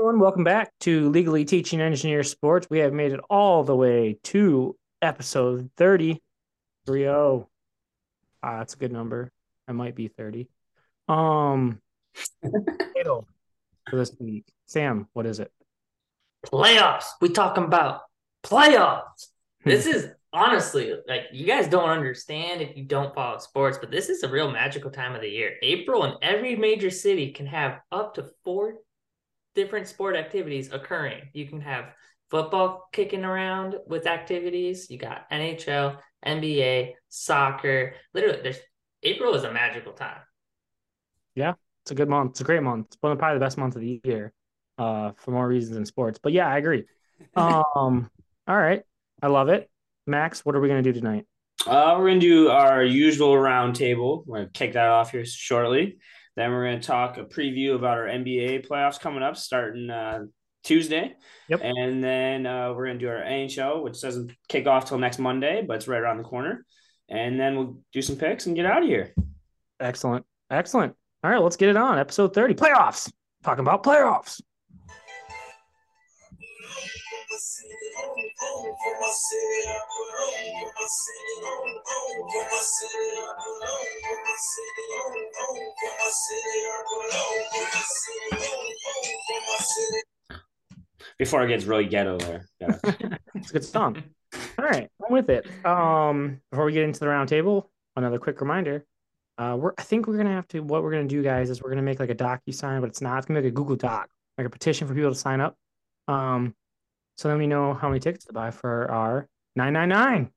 everyone. Welcome back to Legally Teaching Engineer Sports. We have made it all the way to episode 30. 30. Ah, that's a good number. I might be 30. Um, for this week. Sam, what is it? Playoffs. We talking about playoffs. This is honestly like you guys don't understand if you don't follow sports, but this is a real magical time of the year. April in every major city can have up to four different sport activities occurring. You can have football kicking around with activities. You got NHL, NBA, soccer. Literally, there's April is a magical time. Yeah, it's a good month. It's a great month. It's one of probably the best month of the year, uh, for more reasons than sports. But yeah, I agree. Um, all right, I love it. Max, what are we gonna do tonight? Uh, we're gonna do our usual roundtable. We're gonna kick that off here shortly. Then we're gonna talk a preview about our NBA playoffs coming up, starting uh, Tuesday. Yep. And then uh, we're gonna do our NHL, which doesn't kick off till next Monday, but it's right around the corner. And then we'll do some picks and get out of here. Excellent, excellent. All right, let's get it on. Episode thirty, playoffs. Talking about playoffs. Before it gets really ghetto there. Yeah. It's a good song. All right, I'm with it. Um, before we get into the round table, another quick reminder. Uh, we're I think we're gonna have to what we're gonna do, guys, is we're gonna make like a docu sign, but it's not. It's gonna be like a Google Doc, like a petition for people to sign up. Um, so then we know how many tickets to buy for our 999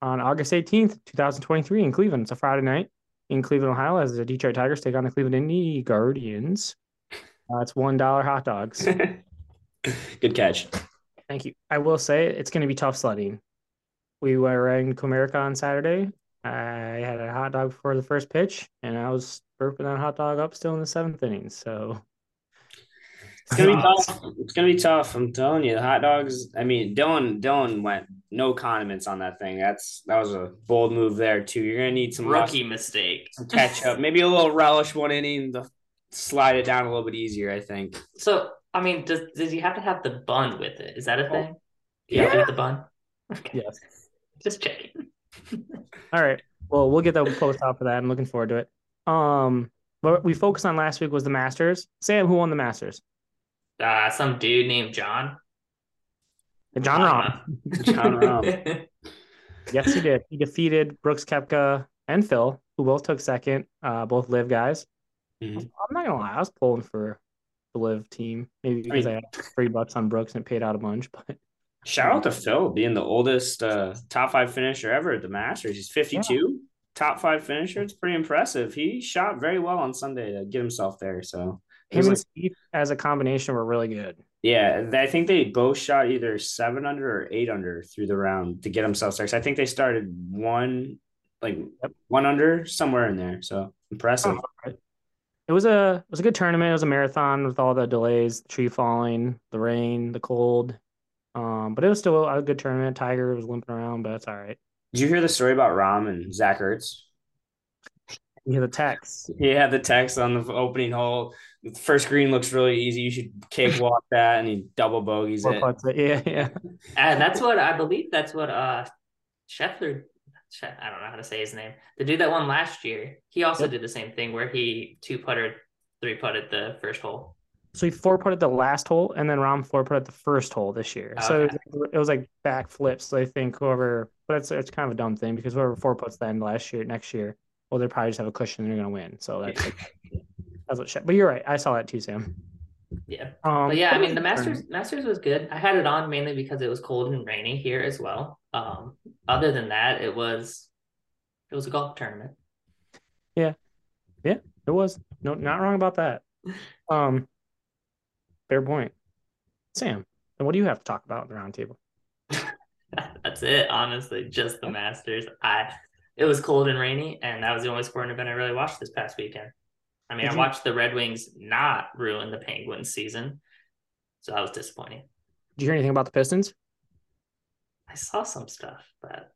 on August 18th, 2023 in Cleveland. It's a Friday night in Cleveland, Ohio, as the Detroit Tigers take on the Cleveland Indy Guardians. Uh, it's one dollar hot dogs. Good catch. Thank you. I will say it's going to be tough sledding. We were in Comerica on Saturday. I had a hot dog before the first pitch, and I was burping that hot dog up still in the seventh inning. So It's gonna be tough. It's gonna be tough. I'm telling you, the hot dogs. I mean, Dylan Dylan went no condiments on that thing. That's that was a bold move there too. You're gonna need some Rookie mustard, mistake. some ketchup, maybe a little relish one inning to slide it down a little bit easier. I think. So, I mean, does does he have to have the bun with it? Is that a thing? Do you have to Yeah. the bun? Okay. yes. Just checking. All right. Well, we'll get the post out for that. I'm looking forward to it. Um, what we focused on last week was the Masters. Sam, who won the Masters? Uh, some dude named Jon. Jon Rahm. Jon Rahm. Yes, he did. He defeated Brooks Koepka and Phil, who both took second. Uh, both LIV guys. Mhm. I'm not gonna lie, I was pulling for the LIV team, maybe because I, mean- had three bucks on Brooks and it paid out a bunch. But Shout out to Phil being the oldest uh, top five finisher ever at the Masters. He's 52, top five finisher. It's pretty impressive. He shot very well on Sunday to get himself there. So him and Steve as a combination were really good. Yeah, I think they both shot either seven under or eight under through the round to get themselves there. I think they started one, like one under somewhere in there. So impressive. It was a it was a good tournament. It was a marathon with all the delays, the tree falling, the rain, the cold. Um, but it was still a good tournament. Tiger was limping around, but that's all right. Did you hear the story about Rahm and Zach Ertz? You hear the text. Yeah, the text on the opening hole. The first green looks really easy. You should cakewalk that, and he double bogeys it. it. Yeah, yeah. and that's what I believe. That's what uh Scheffler. I don't know how to say his name. The dude that won last year. He also Yep. did the same thing where he two putted, three putted the first hole. So he four putted the last hole, and then Rahm four putted the first hole this year. So it was, it was like back flips. So I think whoever, but it's it's kind of a dumb thing because whoever four puts the end last year, next year, well, they probably just have a cushion and they're gonna win. So that's like, that's what. Shit. But you're right. I saw that too, Sam. Yeah. Um, But yeah, I mean the Masters? Masters was good. I had it on mainly because it was cold and rainy here as well. Um, other than that, it was it was a golf tournament. Yeah. Yeah, it was no, not wrong about that. Um, fair point, Sam. And what do you have to talk about in the roundtable? That's it, honestly. Just the Masters. I it was cold and rainy, and that was the only sporting event I really watched this past weekend. I mean, Did I you- watched the Red Wings not ruin the Penguins season, so that was disappointing. Did you hear anything about the Pistons? I saw some stuff, but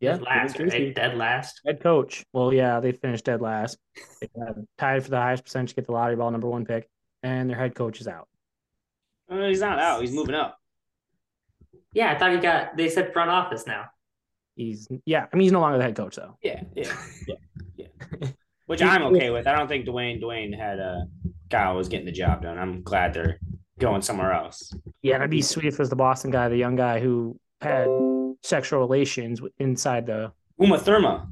Yeah, last, right? Dead last. Head coach. Well, yeah, they finished dead last. They got tied for the highest percentage to get the lottery ball number one pick, and their head coach is out. Uh, he's not out. He's moving up. Yeah, I thought he got. They said front office now. He's yeah. I mean, he's no longer the head coach though. Yeah, yeah, yeah, yeah. Which I'm okay with. I don't think Dwayne Dwayne had uh Kyle was getting the job done. I'm glad they're going somewhere else. Yeah, that'd be sweet if it was the Boston guy, the young guy who had sexual relations inside the. Uma Thurma.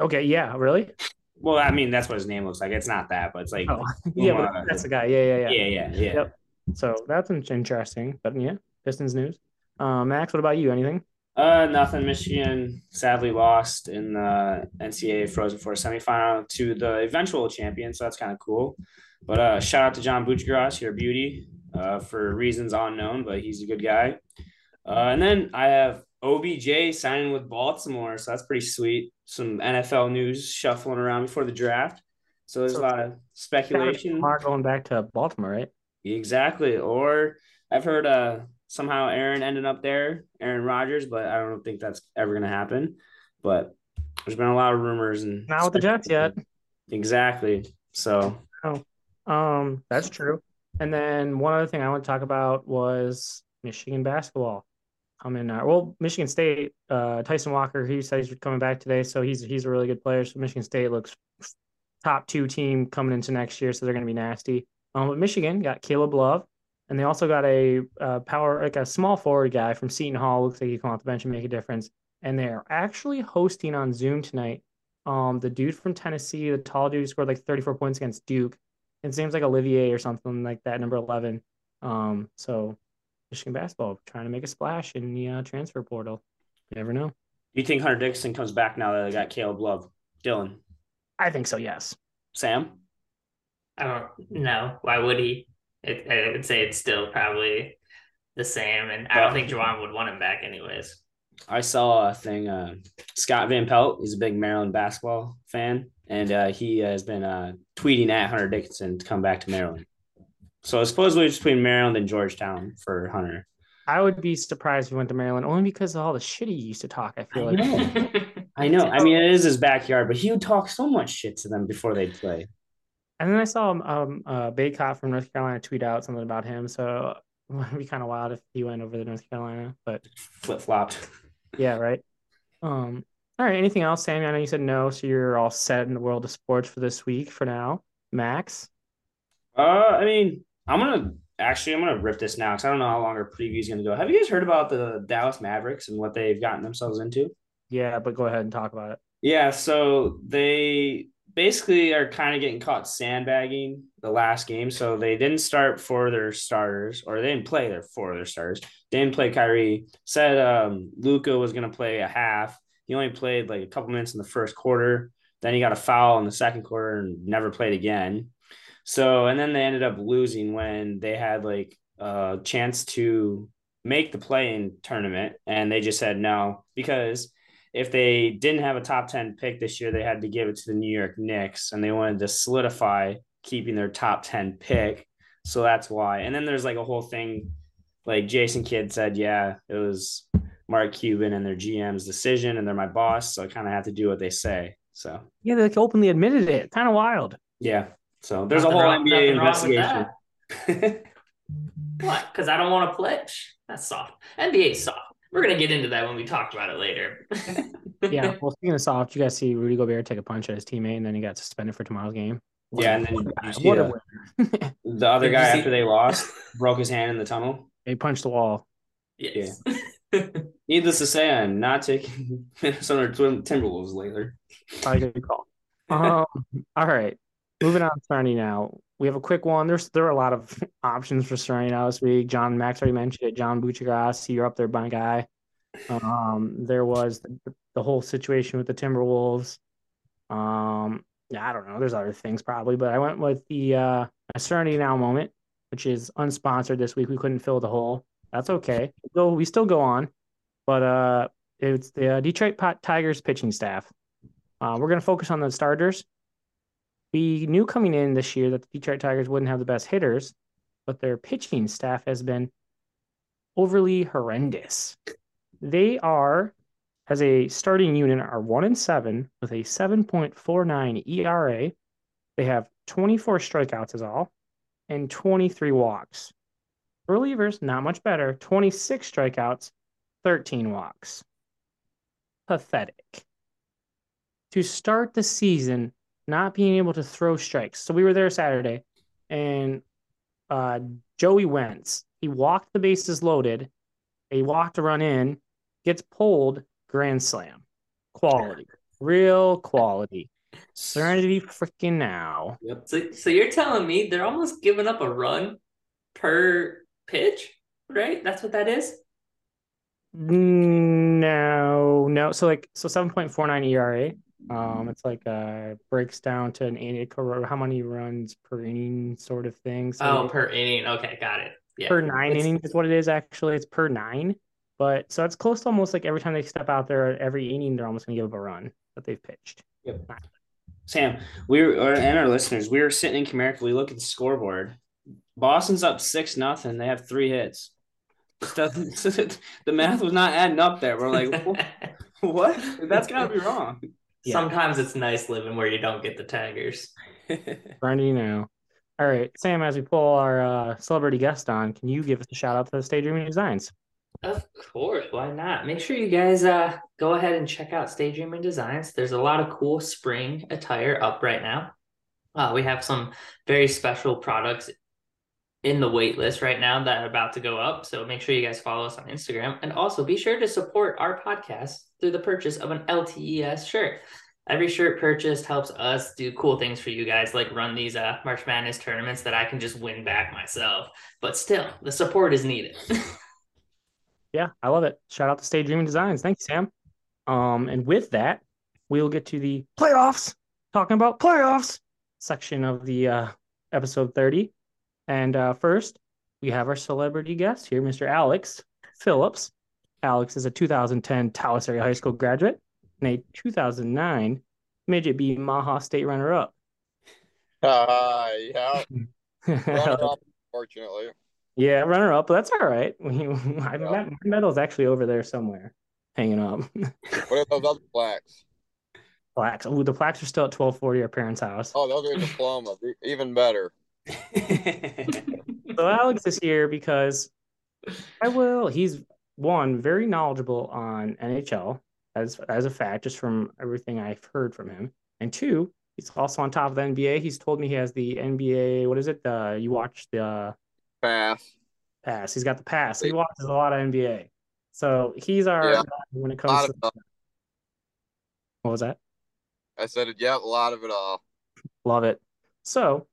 Okay, yeah, really? Well, I mean, that's what his name looks like. It's not that, but it's like. Oh, yeah, Uma- that's the guy. Yeah, yeah, yeah. yeah, yeah, yeah. Yep. So that's interesting. But yeah, Pistons news. Uh, Max, what about you? Anything? Uh, nothing. Michigan sadly lost in the NCAA Frozen Four semifinal to the eventual champion, so that's kind of cool. But uh, shout out to John Buchgras, your beauty, uh, for reasons unknown, but he's a good guy. Uh, and then I have OBJ signing with Baltimore, so that's pretty sweet. Some NFL news shuffling around before the draft, so there's a lot of speculation. Mark going back to Baltimore, right? Exactly. Or I've heard uh somehow Aaron ended up there, Aaron Rodgers, but I don't think that's ever gonna happen. But there's been a lot of rumors and Not with the Jets yet. Exactly. So Um, that's true. And then one other thing I want to talk about was Michigan basketball. Coming, uh, well, Michigan State, uh, Tyson Walker, he said he's coming back today, so he's he's a really good player. So Michigan State looks top two team coming into next year, so they're going to be nasty. Um, but Michigan got Caleb Love, and they also got a uh, power like a small forward guy from Seton Hall. Looks like he can come off the bench and make a difference. And they're actually hosting on Zoom tonight. Um, the dude from Tennessee, the tall dude who scored like 34 points against Duke. It seems like Olivier or something like that, number 11. Um, so Michigan basketball trying to make a splash in the uh, transfer portal. You never know. do you think Hunter Dickinson comes back now that they got Caleb Love? Dylan. I think so. Yes. Sam? I don't know. Why would he? It, I would say it's still probably the same, and I don't think Juwan would want him back anyways. I saw a thing. Uh, Scott Van Pelt, he's a big Maryland basketball fan, and uh, he has been uh, tweeting at Hunter Dickinson to come back to Maryland. So it's supposedly it's between Maryland and Georgetown for Hunter. I would be surprised if he went to Maryland only because of all the shit he used to talk. I feel I like. know. I know. I mean, it is his backyard, but he would talk so much shit to them before they'd play. And then I saw um uh Bacot from North Carolina tweet out something about him. So it would be kind of wild if he went over to North Carolina. But Flip flopped. yeah, right. Um. All right. Anything else, Sammy? I know you said no, so you're all set in the world of sports for this week for now. Max. Uh, I mean, I'm gonna actually I'm gonna rip this now because I don't know how long our preview is gonna go. Have you guys heard about the Dallas Mavericks and what they've gotten themselves into? Yeah, but go ahead and talk about it. Yeah, so they basically are kind of getting caught sandbagging the last game. So they didn't start for their starters, or they didn't play their for their starters. They didn't play Kyrie. Said um, Luka was going to play a half. He only played like a couple minutes in the first quarter. Then he got a foul in the second quarter and never played again. So and then they ended up losing when they had like a chance to make the play-in tournament, and they just said no because if they didn't have a top 10 pick this year, they had to give it to the New York Knicks and they wanted to solidify keeping their top 10 pick. So that's why. And then there's like a whole thing like Jason Kidd said, yeah, it was Mark Cuban and their GM's decision and they're my boss. So I kind of have to do what they say. So Yeah, they like openly admitted it. Kind of wild. yeah. So there's Nothing a whole wrong- NBA nothing wrong with investigation. What? Because I don't want to pledge. That's soft. NBA soft. We're gonna get into that when we talk about it later. Yeah. Well, speaking of soft, you guys see Rudy Gobert take a punch at his teammate, and then he got suspended for tomorrow's game. yeah. And then What you a- see what a the, the other guy see- after they lost broke his hand in the tunnel. They punched the wall. yes. Needless to say, I'm not taking Minnesota Twin Timberwolves later. Probably good call. Um, all right. Moving on to Sarni now. We have a quick one. There's there are a lot of options for now this week. John Max already mentioned it. John Buchagas, you're up there, my guy. Um, there was the, the whole situation with the Timberwolves. Um, yeah, I don't know. There's other things probably, but I went with the uh Serenity Now moment, which is unsponsored this week. We couldn't fill the hole. That's okay. So we still go on, but uh, it's the uh, Detroit Tigers pitching staff. Uh, we're going to focus on the starters. We knew coming in this year that the Detroit Tigers wouldn't have the best hitters, but their pitching staff has been overly horrendous. They are, as a starting unit, are one and seven with a 7.49 ERA. They have 24 strikeouts is all, and 23 walks. Relievers, not much better. 26 strikeouts, 13 walks. Pathetic. To start the season, not being able to throw strikes. So we were there Saturday, and uh, Joey Wentz, he walked the bases loaded, he walked to run in, gets pulled, grand slam. Quality, real quality. Serenity freaking now. Yep. So, so you're telling me they're almost giving up a run per pitch, right? That's what that is. No, no. So like so seven point four nine ERA. Um, it's like uh breaks down to an inning how many runs per inning sort of thing. So oh, per inning. Okay, got it. Yeah. Per nine it's, innings is what it is actually. It's per nine. But so it's close to almost like every time they step out there, every inning they're almost gonna give up a run that they've pitched. Yep. Sam, we were and our listeners, we were sitting in Comerica, we look at the scoreboard. Boston's up six nothing. They have three hits. the math was not adding up there. We're like, what? That's gotta be wrong. Yeah. Sometimes it's nice living where you don't get the taggers. Brandy, now. All right, Sam. As we pull our uh, celebrity guest on, can you give us a shout out to the Stay Dreaming Designs? Of course, why not? Make sure you guys uh, go ahead and check out Stay Dreaming Designs. There's a lot of cool spring attire up right now. Uh, we have some very special products in the wait list right now that are about to go up. So make sure you guys follow us on Instagram and also be sure to support our podcast through the purchase of an LTES shirt. Every shirt purchased helps us do cool things for you guys, like run these uh, March Madness tournaments that I can just win back myself. But still, the support is needed. yeah, I love it. Shout out to Stay Dreaming Designs. Thank you, Sam. Um, and with that, we'll get to the playoffs. Talking about playoffs section of the uh, episode 30. And uh, first, we have our celebrity guest here, Mr. Alex Phillips. Alex is a 2010 Tawas Area High School graduate and a 2009 Midget B Maha State runner-up. Uh, yeah. runner-up, fortunately. Yeah, runner-up, that's all right. I, yeah. My medal's actually over there somewhere, hanging up. what are those other plaques? Plaques. Oh, the plaques are still at 1240, our parents' house. Oh, those are diplomas. Even better. so Alex is here because I will. He's one very knowledgeable on NHL as as a fact, just from everything I've heard from him, and two, he's also on top of the NBA. He's told me he has the NBA. What is it? The you watch the pass. Pass. He's got the pass. He watches a lot of NBA. So he's our yeah. Uh, when it comes to. What was that? I said it. Yeah, a lot of it all. Love it. So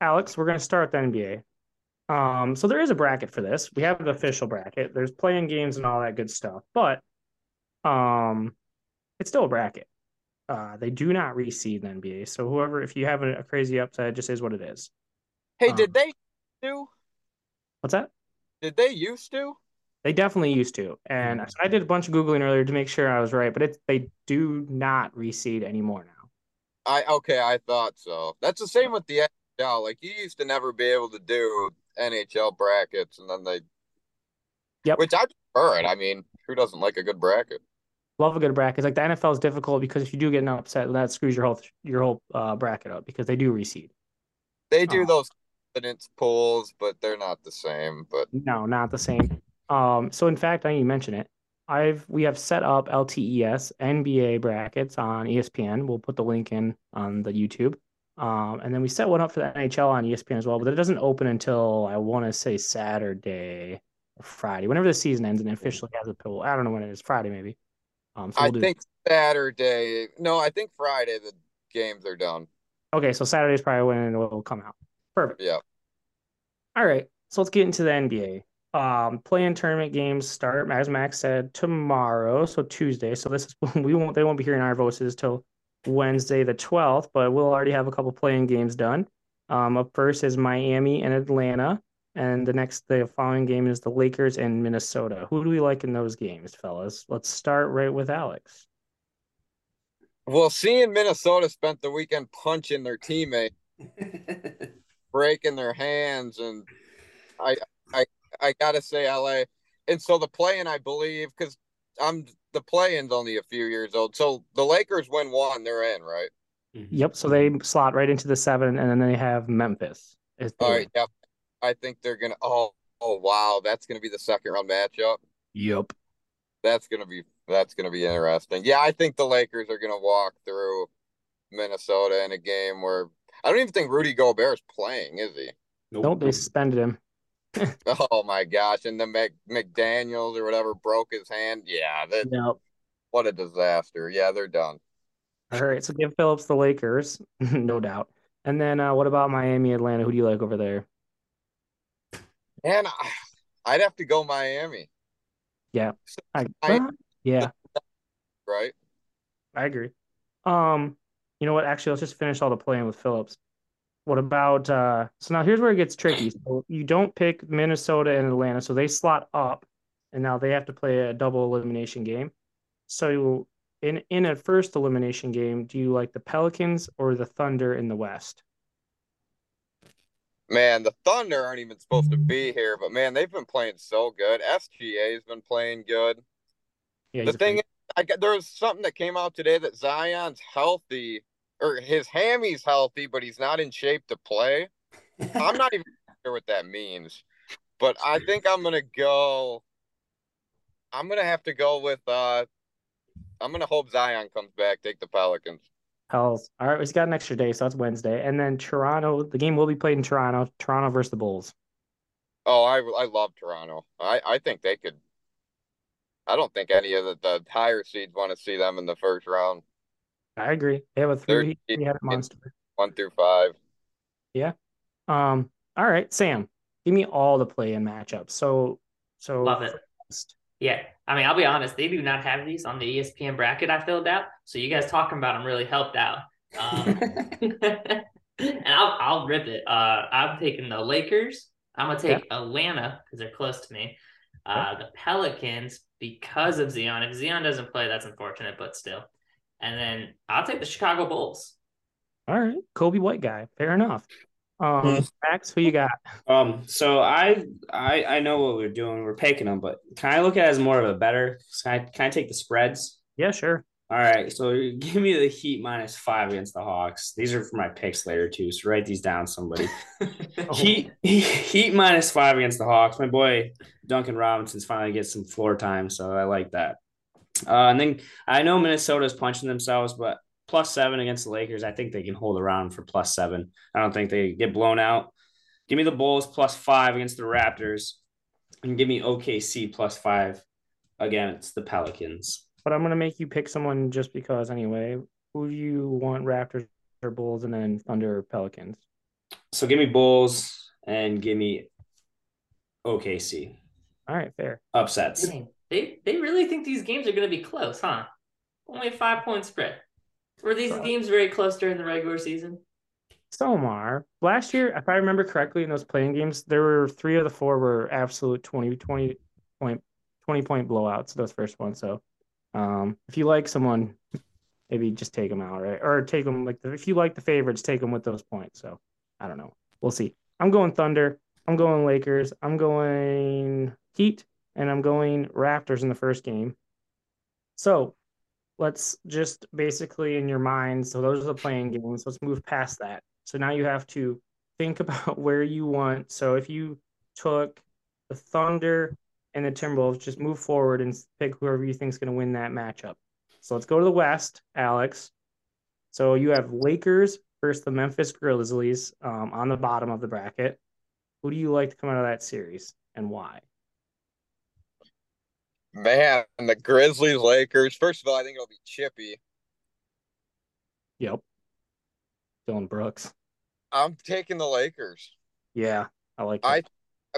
Alex, we're going to start the NBA. Um, so there is a bracket for this. We have the official bracket. There's playing games and all that good stuff, but um, it's still a bracket. Uh, they do not reseed the NBA. So whoever, if you have a, a crazy upset, just is what it is. Hey, um, did they do? What's that? Did they used to? They definitely used to, and mm-hmm. I did a bunch of googling earlier to make sure I was right, but it's they do not reseed anymore now. I okay, I thought so. That's the same with the NHL. Like you used to never be able to do NHL brackets, and then they. Yep. Which I prefer it. I mean, who doesn't like a good bracket? Love a good bracket. Like the NFL is difficult because if you do get an upset, that screws your whole your whole uh, bracket up because they do reseed. They do uh, those confidence pools, but they're not the same. But no, not the same. Um, so in fact, I need to mention it. I've we have set up LTES NBA brackets on ESPN. We'll put the link in on the YouTube. Um, and then we set one up for the NHL on ESPN as well, but it doesn't open until I want to say Saturday or Friday, whenever the season ends and officially has a pool. I don't know when it is, Friday maybe. Um, so we'll I do... think Saturday. No, I think Friday the games are done. Okay, so Saturday is probably when it will come out. Perfect. Yeah. All right, so let's get into the NBA. Um, playing tournament games start, as Max said, tomorrow, so Tuesday. So this is we won't they won't be hearing our voices till Wednesday the 12th, but we'll already have a couple playing games done. Um, up first is Miami and Atlanta, and the next the following game is the Lakers and Minnesota. Who do we like in those games, fellas? Let's start right with Alex. Well, seeing Minnesota spent the weekend punching their teammate, breaking their hands, and I, I, I gotta say LA. And so the playing, I believe, because I'm the play-in's only a few years old. So the Lakers win one, they're in, right? Mm-hmm. Yep. So they slot right into the seven, and then they have Memphis. All right. Yep. I think they're gonna. Oh Oh wow, that's gonna be the second round matchup. Yep. That's gonna be that's gonna be interesting. Yeah, I think the Lakers are gonna walk through Minnesota in a game where I don't even think Rudy Gobert is playing, is he? Nope, they suspended him. Oh my gosh! And the Mc, McDaniels or whatever broke his hand. Yeah, that Yep. what a disaster. Yeah, they're done. All right, so give Phillips the Lakers, no doubt. And then uh, what about Miami, Atlanta? Who do you like over there? And I'd have to go Miami, I, I- uh, yeah, right? I agree. Um, you know what? Actually, let's just finish all the playing with Phillips. What about uh so now here's where it gets tricky. So you don't pick Minnesota and Atlanta, so they slot up and now they have to play a double elimination game. So in in a first elimination game, do you like the Pelicans or the Thunder in the West? Man, the Thunder aren't even supposed to be here, but man, they've been playing so good. SGA's been playing good. Yeah, The thing is, I got there was something that came out today that Zion's healthy or his hammy's healthy, but he's not in shape to play. I'm not even sure what that means, but I think I'm gonna go. I'm gonna have to go with. uh I'm gonna hope Zion comes back. Take the Pelicans. Pels. All right, he's got an extra day, so that's Wednesday. And then Toronto, the game will be played in Toronto, Toronto versus the Bulls. Oh, I I love Toronto. I I think they could. I don't think any of the, the higher seeds want to see them in the first round, I agree. They have a They're- three three-headed monster. one through five. Yeah. Um, all right, Sam, give me all the play-in matchups. So, so Love it. first, Yeah, I mean, I'll be honest, they do not have these on the ESPN bracket I filled out. So you guys talking about them really helped out. Um, and I'll I'll rip it. Uh, I'm taking the Lakers. I'm gonna take Atlanta because they're close to me. Uh, the Pelicans because of Zion. If Zion doesn't play, that's unfortunate, but still. And then I'll take the Chicago Bulls. all right, Coby White guy, fair enough. Um, Max, who you got? Um, so I I I know what we're doing. We're picking them, but can I look at it as more of a better? Can I can I take the spreads? Yeah, sure. All right, so give me the Heat minus five against the Hawks. These are for my picks later too. So write these down, somebody. Heat Heat minus five against the Hawks. My boy Duncan Robinson's finally get some floor time, so I like that. Uh, and then I know Minnesota's punching themselves, but plus seven against the Lakers, I think they can hold around for plus seven. I don't think they get blown out. Give me the Bulls plus five against the Raptors, and give me OKC plus five against the Pelicans. But I'm gonna make you pick someone just because anyway. Who do you want, Raptors or Bulls, and then Thunder or Pelicans? So give me Bulls and give me OKC All right, fair. upsets. Dang, they they really think these games are going to be close, huh? Only a five point spread. Were these games very close during the regular season? Some are. Last year, if I remember correctly, in those playing games, there were three of the four were absolute 20, 20 point 20 point blowouts, those first ones. So um, if you like someone, maybe just take them out, right? Or take them like the, if you like the favorites, take them with those points. So I don't know. We'll see. I'm going Thunder. I'm going Lakers. I'm going Heat, and I'm going Raptors in the first game. So let's just basically in your mind. So those are the playing games. Let's move past that. So now you have to think about where you want. So if you took the Thunder and the Timberwolves, just move forward and pick whoever you think is going to win that matchup. So let's go to the West, Alex. So you have Lakers versus the Memphis Grizzlies um, on the bottom of the bracket. Who do you like to come out of that series and why? Man, the Grizzlies, Lakers. First of all, I think it'll be chippy. Yep. Dillon Brooks. I'm taking the Lakers. Yeah, I like it. I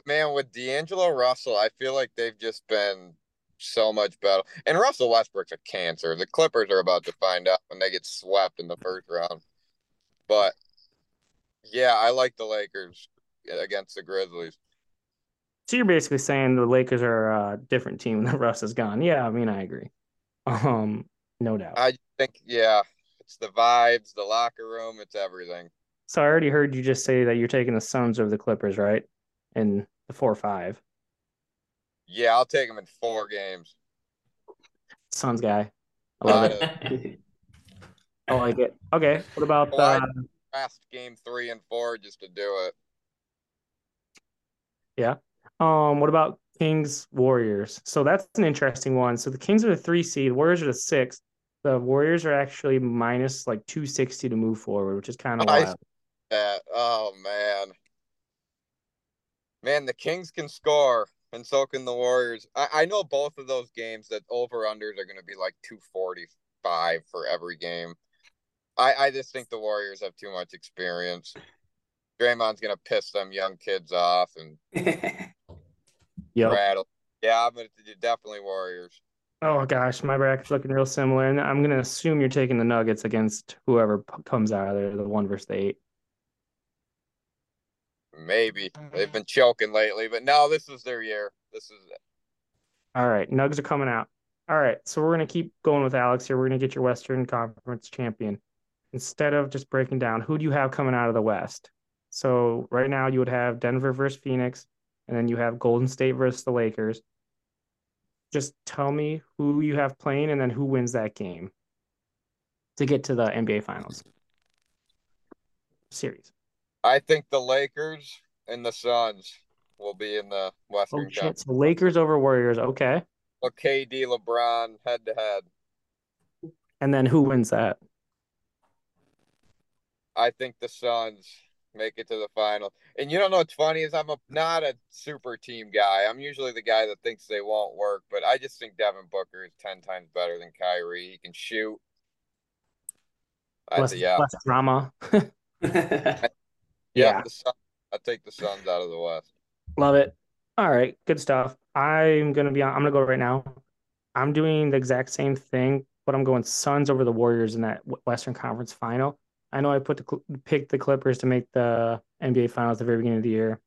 man with D'Angelo Russell, I feel like they've just been so much better. And Russell Westbrook's a cancer. The Clippers are about to find out when they get swept in the first round. But yeah, I like the Lakers against the Grizzlies. So you're basically saying the Lakers are a different team that Russ is gone. Yeah, I mean I agree. Um, no doubt. I think yeah, it's the vibes, the locker room, it's everything. So I already heard you just say that you're taking the Suns over the Clippers, right? In the four five. Yeah, I'll take them in four games. Suns guy. I love it. I like it. Okay. What about Why? uh, Last game three and four just to do it. Um, what about Kings Warriors? So that's an interesting one. So the Kings are the three seed, Warriors are the six. The Warriors are actually minus like two sixty to move forward, which is kind of I- wild. that. Oh man. Man, the Kings can score, and so can the Warriors. I, I know both of those games that over unders are going to be like 245 for every game. I, I just think the Warriors have too much experience. Draymond's going to piss them young kids off and Yep. rattle. Yeah, I'm going to definitely Warriors. Oh gosh, my bracket's looking real similar, and I'm gonna assume you're taking the Nuggets against whoever p- comes out of there, the one versus the eight. Maybe. They've been choking lately, but no, this is their year. This is it. All right, Nugs are coming out. All right, so we're gonna keep going with Alex here. We're gonna get your Western Conference champion. Instead of just breaking down, who do you have coming out of the West? So right now you would have Denver versus Phoenix, and then you have Golden State versus the Lakers. Just tell me who you have playing, and then who wins that game to get to the NBA Finals series. I think the Lakers and the Suns will be in the Oh Western shit! Conference. So Lakers over Warriors, okay. Well, KD, LeBron, head to head. And then who wins that? I think the Suns make it to the final. And you don't know what's funny is I'm a, not a super team guy. I'm usually the guy that thinks they won't work, but I just think Devin Booker is ten times better than Kyrie. He can shoot. I Less, yeah, less drama. yeah. yeah. The Sun, I take the Suns out of the West. Love it. All right, good stuff. I'm gonna be on. I'm gonna go right now. I'm doing the exact same thing, but I'm going Suns over the Warriors in that Western Conference Final. I know I put the picked the Clippers to make the NBA Finals at the very beginning of the year.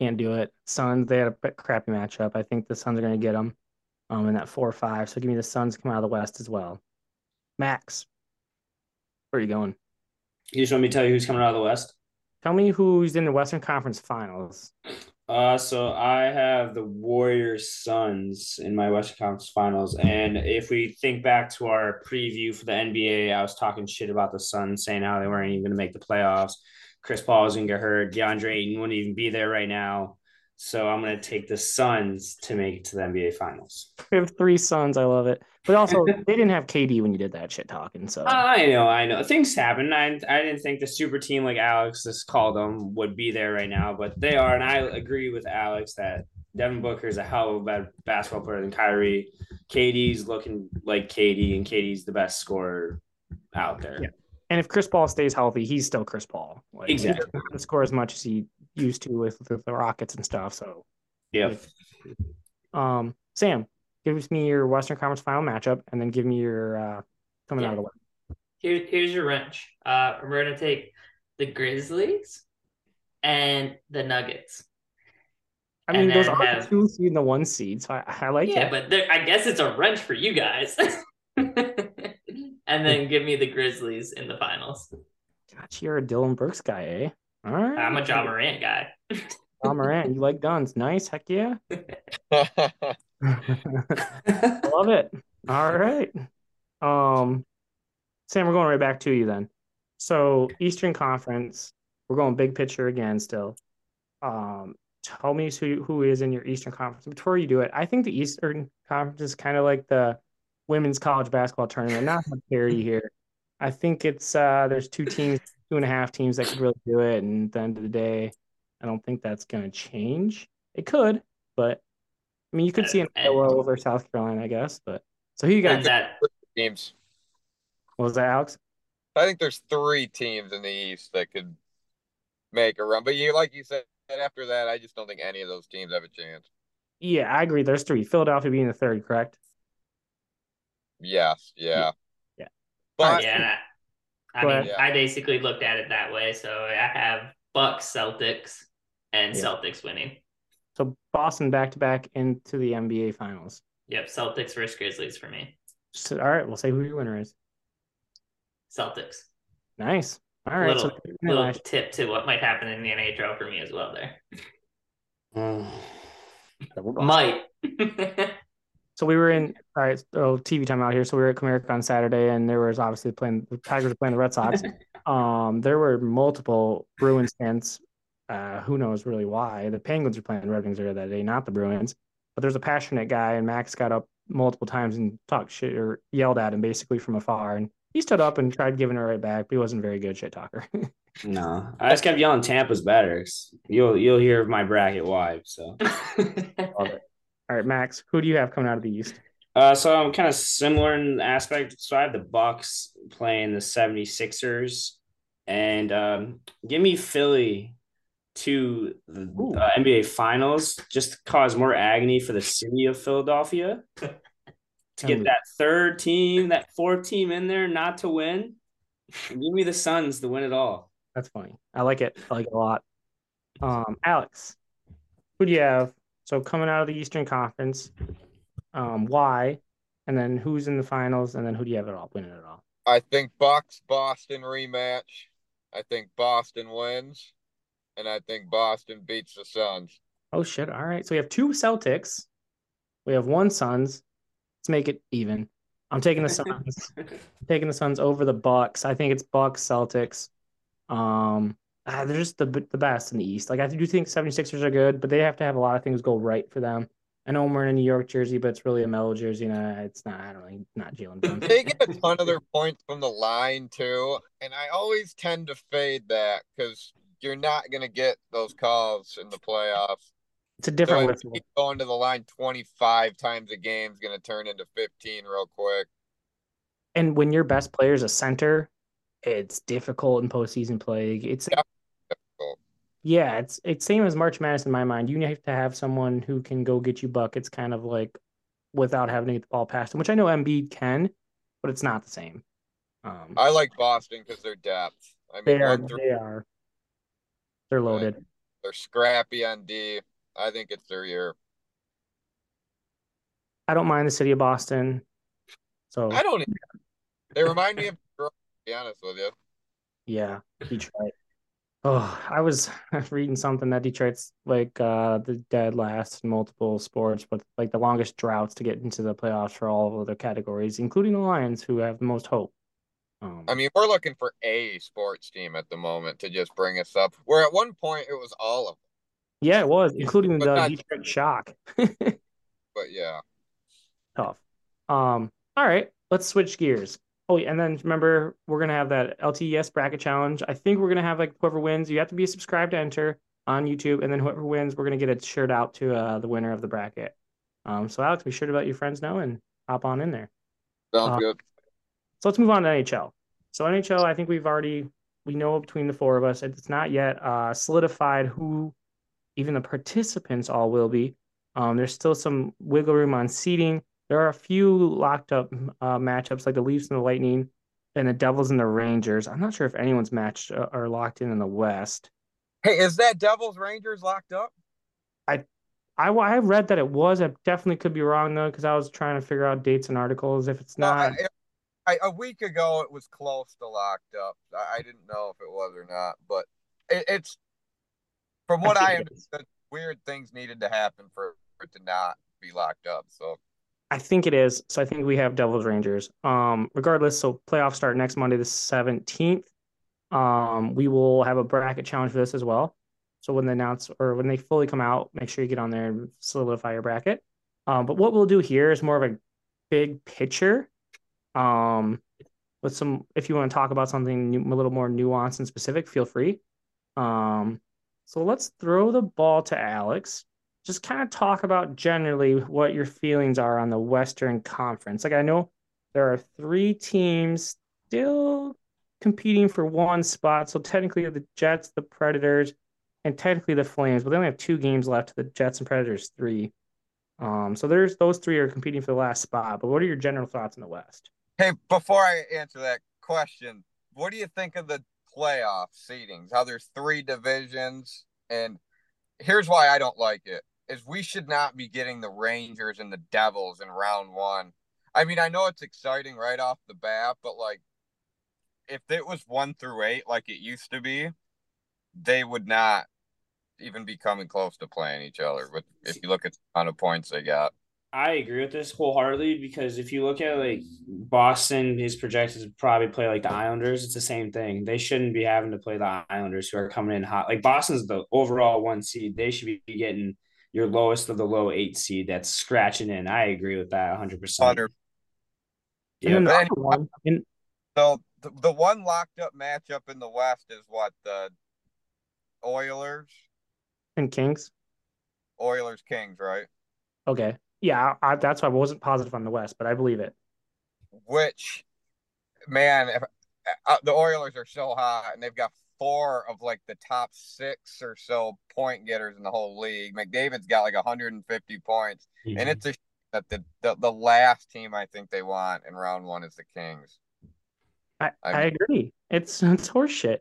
Can't do it. Suns, they had a crappy matchup. I think the Suns are gonna get them um in that four or five. So give me the Suns come out of the West as well. Max, where are you going? You just want me to tell you who's coming out of the West? Tell me who's in the Western Conference Finals. Uh, so I have the Warriors Suns in my Western Conference Finals, and if we think back to our preview for the NBA, I was talking shit about the Suns, saying how they weren't even going to make the playoffs. Chris Paul was going to get hurt. DeAndre Ayton wouldn't even be there right now. So I'm going to take the Suns to make it to the NBA Finals. We have three Suns. I love it. But also, they didn't have KD when you did that shit talking. So oh, I know, I know. Things happen. I, I didn't think the super team like Alex just called them would be there right now, but they are. And I agree with Alex that Devin Booker is a hell of a better basketball player than Kyrie. KD's looking like KD, and KD's the best scorer out there. Yeah. And if Chris Paul stays healthy, he's still Chris Paul. Like, Exactly. Score as much as he used to with, with the Rockets and stuff. So, yeah. um, Sam, give me your Western Conference Final matchup, and then give me your uh, coming out of the West. Here, here's your wrench. Uh, we're gonna take the Grizzlies and the Nuggets. I mean, And those are have- two seed and the one seed, so I, I like yeah, it. Yeah, but there, I guess it's a wrench for you guys. and then give me the Grizzlies in the finals. Gosh, you're a Dillon Brooks guy, eh? All right. I'm a Ja Morant guy. Ja Morant, you like guns? Nice, heck yeah. Love it. All right. Um, Sam, we're going right back to you then. So Eastern Conference, we're going big picture again still. Um, tell me who who is in your Eastern Conference. Before you do it, I think the Eastern Conference is kind of like the women's college basketball tournament. Not much parity here. I think it's uh there's two teams, two and a half teams that could really do it, and at the end of the day, I don't think that's gonna change. It could, but I mean you could see an And- Iowa over South Carolina, I guess. But so who you And got? that teams. What was that, Alex? I think there's three teams in the East that could make a run. But you, like you said, after that, I just don't think any of those teams have a chance. Yeah, I agree. There's three. Philadelphia being the third, correct? Yes, yeah. Yeah. But yeah, I mean, ahead. I basically looked at it that way. So I have Bucks, Celtics, and Yeah. Celtics winning. So Boston back to back into the NBA Finals. Yep, Celtics versus Grizzlies for me. So, all right, we'll say who your winner is. Celtics. Nice. All right. little so little tip to what might happen in the NHL for me as well. There might. So we were in all right. So TV time out here. So we were at Comerica on Saturday, and there was obviously playing the Tigers were playing the Red Sox. um, there were multiple Bruins fans Uh, who knows really why? The Penguins are playing Red Wings earlier that day, not the Bruins. But there's a passionate guy, and Max got up multiple times and talked shit or yelled at him basically from afar. And he stood up and tried giving it right back, but he wasn't very good shit talker. no, I just kept yelling Tampa's better. You'll you'll hear my bracket why. So All right, Max, who do you have coming out of the East? Uh, so I'm kind of similar in aspect. So I have the Bucks playing the 76ers and um, give me Philly to the uh, NBA Finals just to cause more agony for the city of Philadelphia. to get that third team, that fourth team in there, not to win. Give me the Suns to win it all. That's funny. I like it. I like it a lot. Um, Alex, who do you have? So coming out of the Eastern Conference, um, why, and then who's in the finals, and then who do you have it all winning it all? I think Bucks Boston rematch. I think Boston wins, and I think Boston beats the Suns. Oh shit! All right, so we have two Celtics, we have one Suns. Let's make it even. I'm taking the Suns. taking the Suns over the Bucks. I think it's Bucks Celtics. Um, ah, they're just the the best in the East. Like I do think 76ers are good, but they have to have a lot of things go right for them. I know I'm wearing a New York jersey, but it's really a Melo jersey, and it's not. I don't know, not Jalen They get a ton of their points from the line too, and I always tend to fade that because you're not going to get those calls in the playoffs. It's a different so Going to the line 25 times a game is going to turn into 15 real quick. And when your best player is a center, it's difficult in postseason play. It's yeah. Yeah, it's it's same as March Madness in my mind. You have to have someone who can go get you buckets, kind of like without having to get the ball past him, which I know Embiid can, but it's not the same. Um, I like Boston because they're depth. I mean, they are. They are. They're loaded. They're scrappy on D. I think it's their year. I don't mind the city of Boston. So I don't. Either. They remind me of. Be honest with you. Yeah, Detroit. Oh, I was reading something that Detroit's like uh the dead last in multiple sports, but like the longest droughts to get into the playoffs for all of the categories, including the Lions, who have the most hope. Um, I mean, we're looking for a sports team at the moment to just bring us up. Where at one point it was all of them. Yeah, it was, including the not, Detroit Shock. but yeah, tough. Um, all right, let's switch gears. Oh, and then remember, we're gonna have that LTES bracket challenge. I think we're gonna have like whoever wins. You have to be subscribed to enter on YouTube, and then whoever wins, we're gonna get a shirt out to uh, the winner of the bracket. Um, so Alex, be sure to let your friends know and hop on in there. Sounds uh, good. So let's move on to NHL. So NHL, I think we've already we know between the four of us, it's not yet uh, solidified who even the participants all will be. Um, there's still some wiggle room on seating. There are a few locked up uh, matchups like the Leafs and the Lightning and the Devils and the Rangers. I'm not sure if anyone's matched uh, or locked in in the West. Hey, is that Devils Rangers locked up? I, I, I read that it was. I definitely could be wrong though because I was trying to figure out dates and articles. If it's not, I, I, a week ago it was close to locked up. I, I didn't know if it was or not, but it, it's from what I, I understood, weird things needed to happen for, for it to not be locked up. So I think it is. So I think we have Devils Rangers. Um, regardless, so playoffs start next Monday, the seventeenth. Um, we will have a bracket challenge for this as well. So when they announce or when they fully come out, make sure you get on there and solidify your bracket. Um, but what we'll do here is more of a big picture. Um, with some, if you want to talk about something new, a little more nuanced and specific, feel free. Um, so let's throw the ball to Alex just kind of talk about generally what your feelings are on the Western Conference. Like I know there are three teams still competing for one spot. So technically the Jets, the Predators, and technically the Flames, but they only have two games left. The Jets and Predators three. Um, so there's those three are competing for the last spot. But what are your general thoughts in the West? Hey, before I answer that question, what do you think of the playoff seedings? How there's three divisions, and here's why I don't like it is we should not be getting the Rangers and the Devils in round one. I mean, I know it's exciting right off the bat, but like if it was one through eight like it used to be, they would not even be coming close to playing each other. But if you look at the amount of points they got. I agree with this wholeheartedly because if you look at like Boston is projected to probably play like the Islanders, it's the same thing. They shouldn't be having to play the Islanders who are coming in hot. Like Boston's the overall one seed. They should be getting your lowest of the low eight seed that's scratching in. I agree with that 100%. Hundred. And then the one, and So the, the one locked up matchup in the West is what the Oilers, and Kings. Oilers Kings, right? Okay. Yeah, I, that's why I wasn't positive on the West, but I believe it. Which, man, if, uh, the Oilers are so hot, and they've got four of like the top six or so point getters in the whole league. McDavid's got like 150 points, and mm-hmm. it's a that the, the the last team I think they want in round one is the Kings. I, I I agree. It's it's horseshit.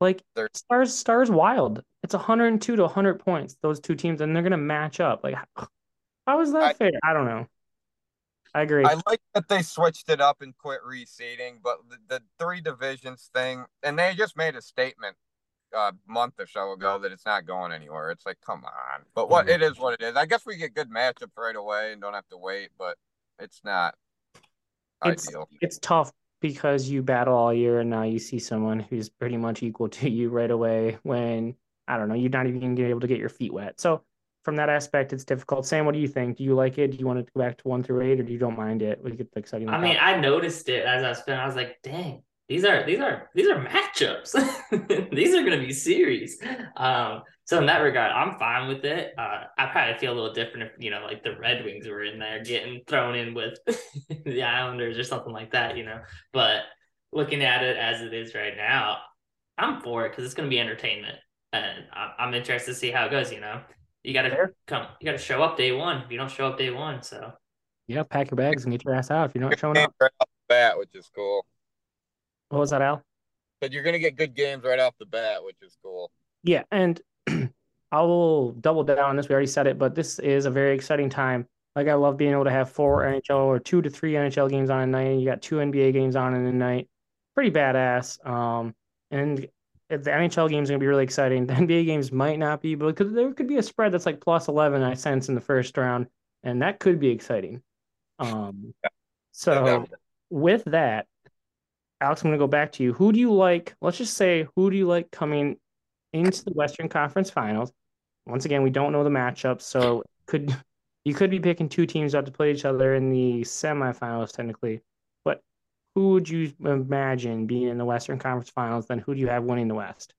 Like stars stars wild. It's 102 to 100 points. Those two teams, and they're gonna match up. Like, how is that I- fair? I don't know. I agree. I like that they switched it up and quit reseeding, but the, the three divisions thing, and they just made a statement a month or so ago that it's not going anywhere. It's like, come on. But what Mhm. it is, what it is. I guess we get good matchups right away and don't have to wait, but it's not It's- ideal. it's tough because you battle all year and now you see someone who's pretty much equal to you right away when I don't know, you're not even gonna be able to get your feet wet. So from that aspect, it's difficult. Sam, what do you think? Do you like it? Do you want it to go back to one through eight, or do you don't mind it? We get the exciting. I mean, I noticed it as I was spinning. I was like, dang, these are these are these are matchups. these are gonna be series. Um, so in that regard, I'm fine with it. Uh, I probably feel a little different if you know, like the Red Wings were in there getting thrown in with the Islanders or something like that, you know. But looking at it as it is right now, I'm for it because it's gonna be entertainment, and I'm interested to see how it goes. You know, you gotta Fair. come, you gotta show up day one. If you don't show up day one, so yeah, pack your bags and get your ass out if you're not showing up. Right off the bat, which is cool. What was that, Al? But you're gonna get good games right off the bat, which is cool. Yeah, and I will double down on this. We already said it, but this is a very exciting time. Like I love being able to have four NHL or two to three NHL games on a night. and You got two NBA games on in a night. Pretty badass. Um, and if the NHL game is gonna be really exciting. The NBA games might not be, but because there could be a spread that's like plus eleven. I sense in the first round, and that could be exciting. Um, so definitely. with that, Alex, I'm gonna go back to you. Who do you like? Let's just say who do you like coming into the Western Conference Finals? Once again, we don't know the matchup, so could you could be picking two teams out to play each other in the semifinals technically. Who would you imagine being in the Western Conference Finals? Then who do you have winning the West?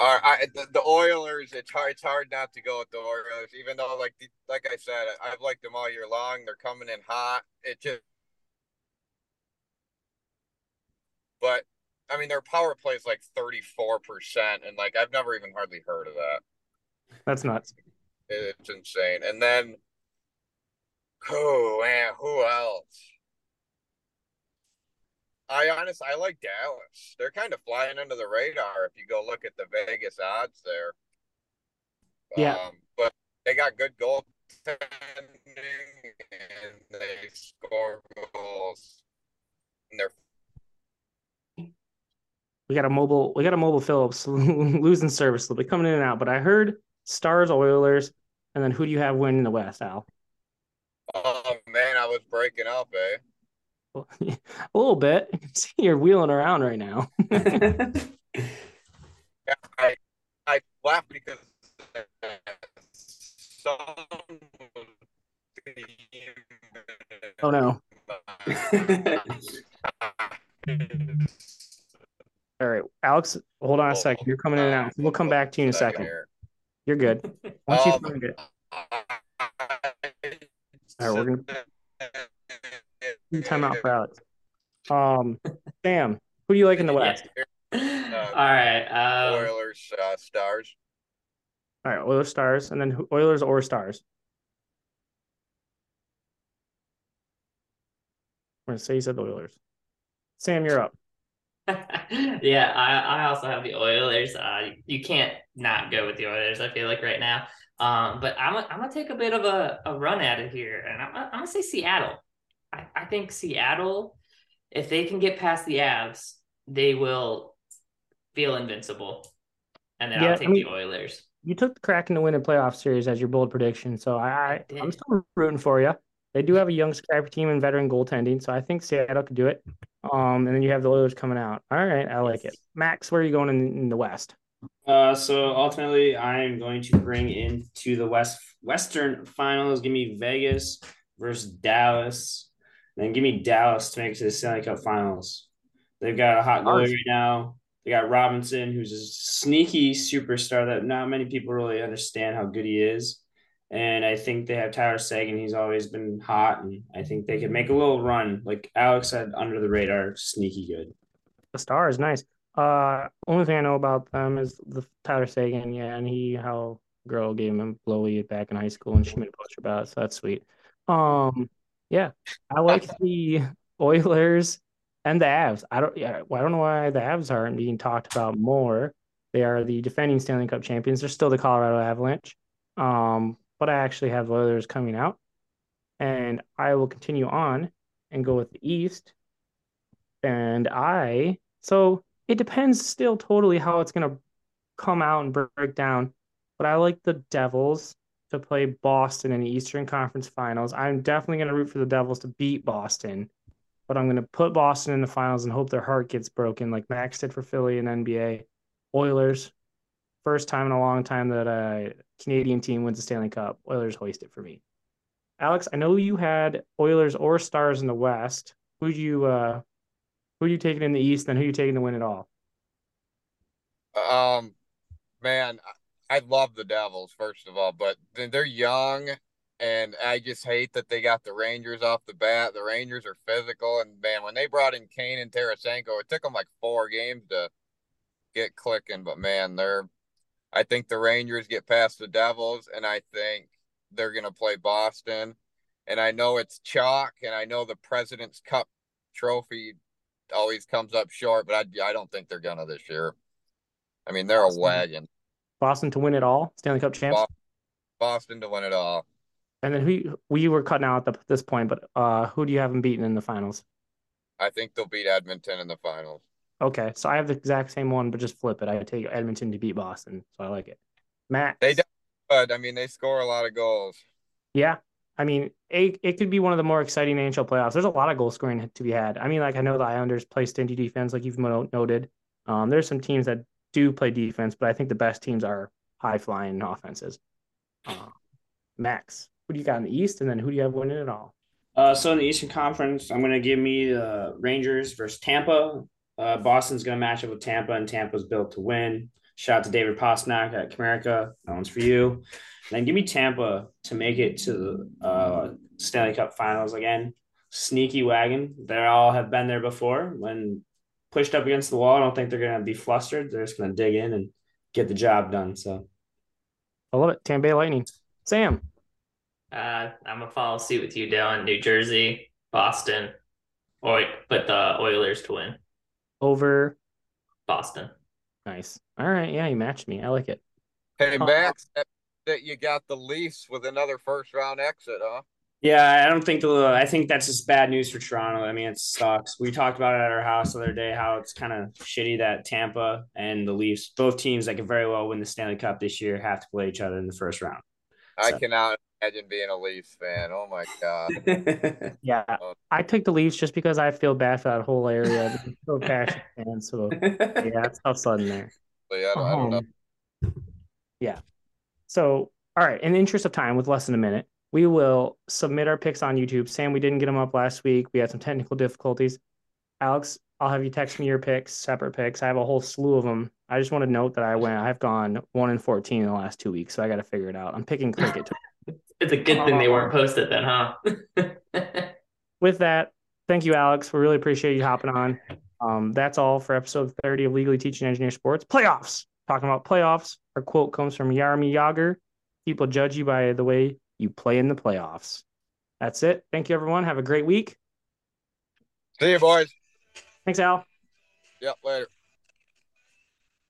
All right, I, the, the Oilers. It's hard. It's hard not to go with the Oilers, even though, like, the, like I said, I've liked them all year long. They're coming in hot. It just, but I mean, their power play is like thirty four percent, and like I've never even hardly heard of that. That's nuts. It's insane. And then, oh man, who else? I honestly, I like Dallas. They're kind of flying under the radar if you go look at the Vegas odds there. Yeah. Um, but they got good goaltending and they score goals. And they're We got a mobile. We got a mobile Phillips losing service a little bit, coming in and out. But I heard Stars, Oilers, and then who do you have winning the West, Al? oh man, I was breaking up, eh? A little bit. See you're wheeling around right now. I I laughed because Oh no. All right, Alex, hold on a second. You're coming in and out. We'll come back to you in a second. You're good. Once you Um, find it, All right, we're gonna- time out for Alex. Um, Sam, who do you like in the West? All right. Um, Oilers uh, stars. All right, Oilers, Stars, and then who- Oilers or Stars. I'm gonna say you said the Oilers. Sam, you're up. yeah, I, I also have the Oilers. Uh, you can't not go with the Oilers. I feel like right now. Um, but I'm, I'm gonna take a bit of a, a run at it here, and I'm, I'm gonna say Seattle. I, I think Seattle, if they can get past the Avs, they will feel invincible, and then Yeah, I I'll take mean- the Oilers. you took the Kraken to win a playoff series as your bold prediction, so I, I I did. I'm still rooting for you. They do have a young scrappy team and veteran goaltending, so I think Seattle could do it. Um, and then you have the Oilers coming out. All right, I like it. Max, where are you going in, in the West? Uh, so ultimately, I am going to bring into the West Western Finals. Give me Vegas versus Dallas. Then give me Dallas to make it to the Stanley Cup Finals. They've got a hot goalie right now. They got Robertson, who's a sneaky superstar that not many people really understand how good he is. And I think they have Tyler Seguin. He's always been hot, and I think they could make a little run. Like Alex said, under the radar, sneaky good. The Star is nice. Uh, only thing I know about them is the Tyler Seguin, yeah, and he how girl gave him a blowy back in high school, and she made a poster about it, so that's sweet. Um, yeah, I like the Oilers and the Avs. I don't, yeah, I don't know why the Avs aren't being talked about more. They are the defending Stanley Cup champions. They're still the Colorado Avalanche. Um, but I actually have the Oilers coming out, and I will continue on and go with the East. And I, so it depends still totally how it's going to come out and break down. But I like the Devils to play Boston in the Eastern Conference Finals. I'm definitely going to root for the Devils to beat Boston, but I'm going to put Boston in the finals and hope their heart gets broken, like Max did for Philly and NBA. Oilers, first time in a long time that a Canadian team wins the Stanley Cup. Oilers hoist it for me. Alex, I know you had Oilers or Stars in the West. Who'd you uh who you taking in the East, and who you taking to win it all? Um, man, I love the Devils first of all, but they're young, and I just hate that they got the Rangers off the bat. The Rangers are physical, and man, when they brought in Kane and Tarasenko, it took them like four games to get clicking. But man, they're I think the Rangers get past the Devils, and I think they're gonna play Boston. And I know it's chalk, and I know the President's Cup trophy always comes up short, but I I don't think they're gonna this year. I mean, they're Boston. a wagon. Boston to win it all, Stanley Cup champs. Boston to win it all. And then who we were cutting out at this point, but uh who do you have them beating in the finals? I think they'll beat Edmonton in the finals. Okay, so I have the exact same one, but just flip it. I take Edmonton to beat Boston, so I like it. Matt, They do, but I mean, they score a lot of goals. yeah, I mean, it, it could be one of the more exciting NHL playoffs. There's a lot of goal scoring to be had. I mean, like I know the Islanders play stingy defense, like you've noted. Um, there's some teams that do play defense, but I think the best teams are high flying offenses. Uh, Max, who do you got in the East, and then who do you have winning it all? Uh, so in the Eastern Conference, I'm going to give me the Rangers versus Tampa. Uh, Boston's going to match up with Tampa, and Tampa's built to win. Shout out to David Pastrnak at Comerica. That one's for you. And then give me Tampa to make it to the uh, Stanley Cup Finals again. Sneaky wagon. They all have been there before. When pushed up against the wall, I don't think they're going to be flustered. They're just going to dig in and get the job done. So I love it. Tampa Bay Lightning. Sam, Uh, I'm gonna follow suit with you, Dylan. New Jersey, Boston, or but the Oilers to win. over. Boston. Nice. All right. Yeah, you matched me. I like it. Hey, Max, that, that you got the Leafs with another first round exit, huh? Yeah, I don't think the. I think that's just bad news for Toronto. I mean, it sucks. We talked about it at our house the other day how it's kind of shitty that Tampa and the Leafs, both teams that could very well win the Stanley Cup this year, have to play each other in the first round. I So- cannot imagine being a Leafs fan. Oh my god. Yeah, I took the Leafs just because I feel bad for that whole area. I'm so passionate fan, so yeah, it's tough sudden there. I don't, I don't know. Um, Yeah. So, all right. In the interest of time, with less than a minute, we will submit our picks on YouTube. Sam, we didn't get them up last week. We had some technical difficulties. Alex, I'll have you text me your picks, separate picks. I have a whole slew of them. I just want to note that I went. I've gone one and fourteen in the last two weeks, so I got to figure it out. I'm picking cricket. It's a good thing they weren't posted then, huh? With that, thank you, Alex. We really appreciate you hopping on. Um, that's all for episode 30 of Legally Teaching Engineer Sports. Playoffs. Talking about playoffs. Our quote comes from Jaromir Jagr. People judge you by the way you play in the playoffs. That's it. Thank you, everyone. Have a great week. See you, boys. Thanks, Al. Yeah, later.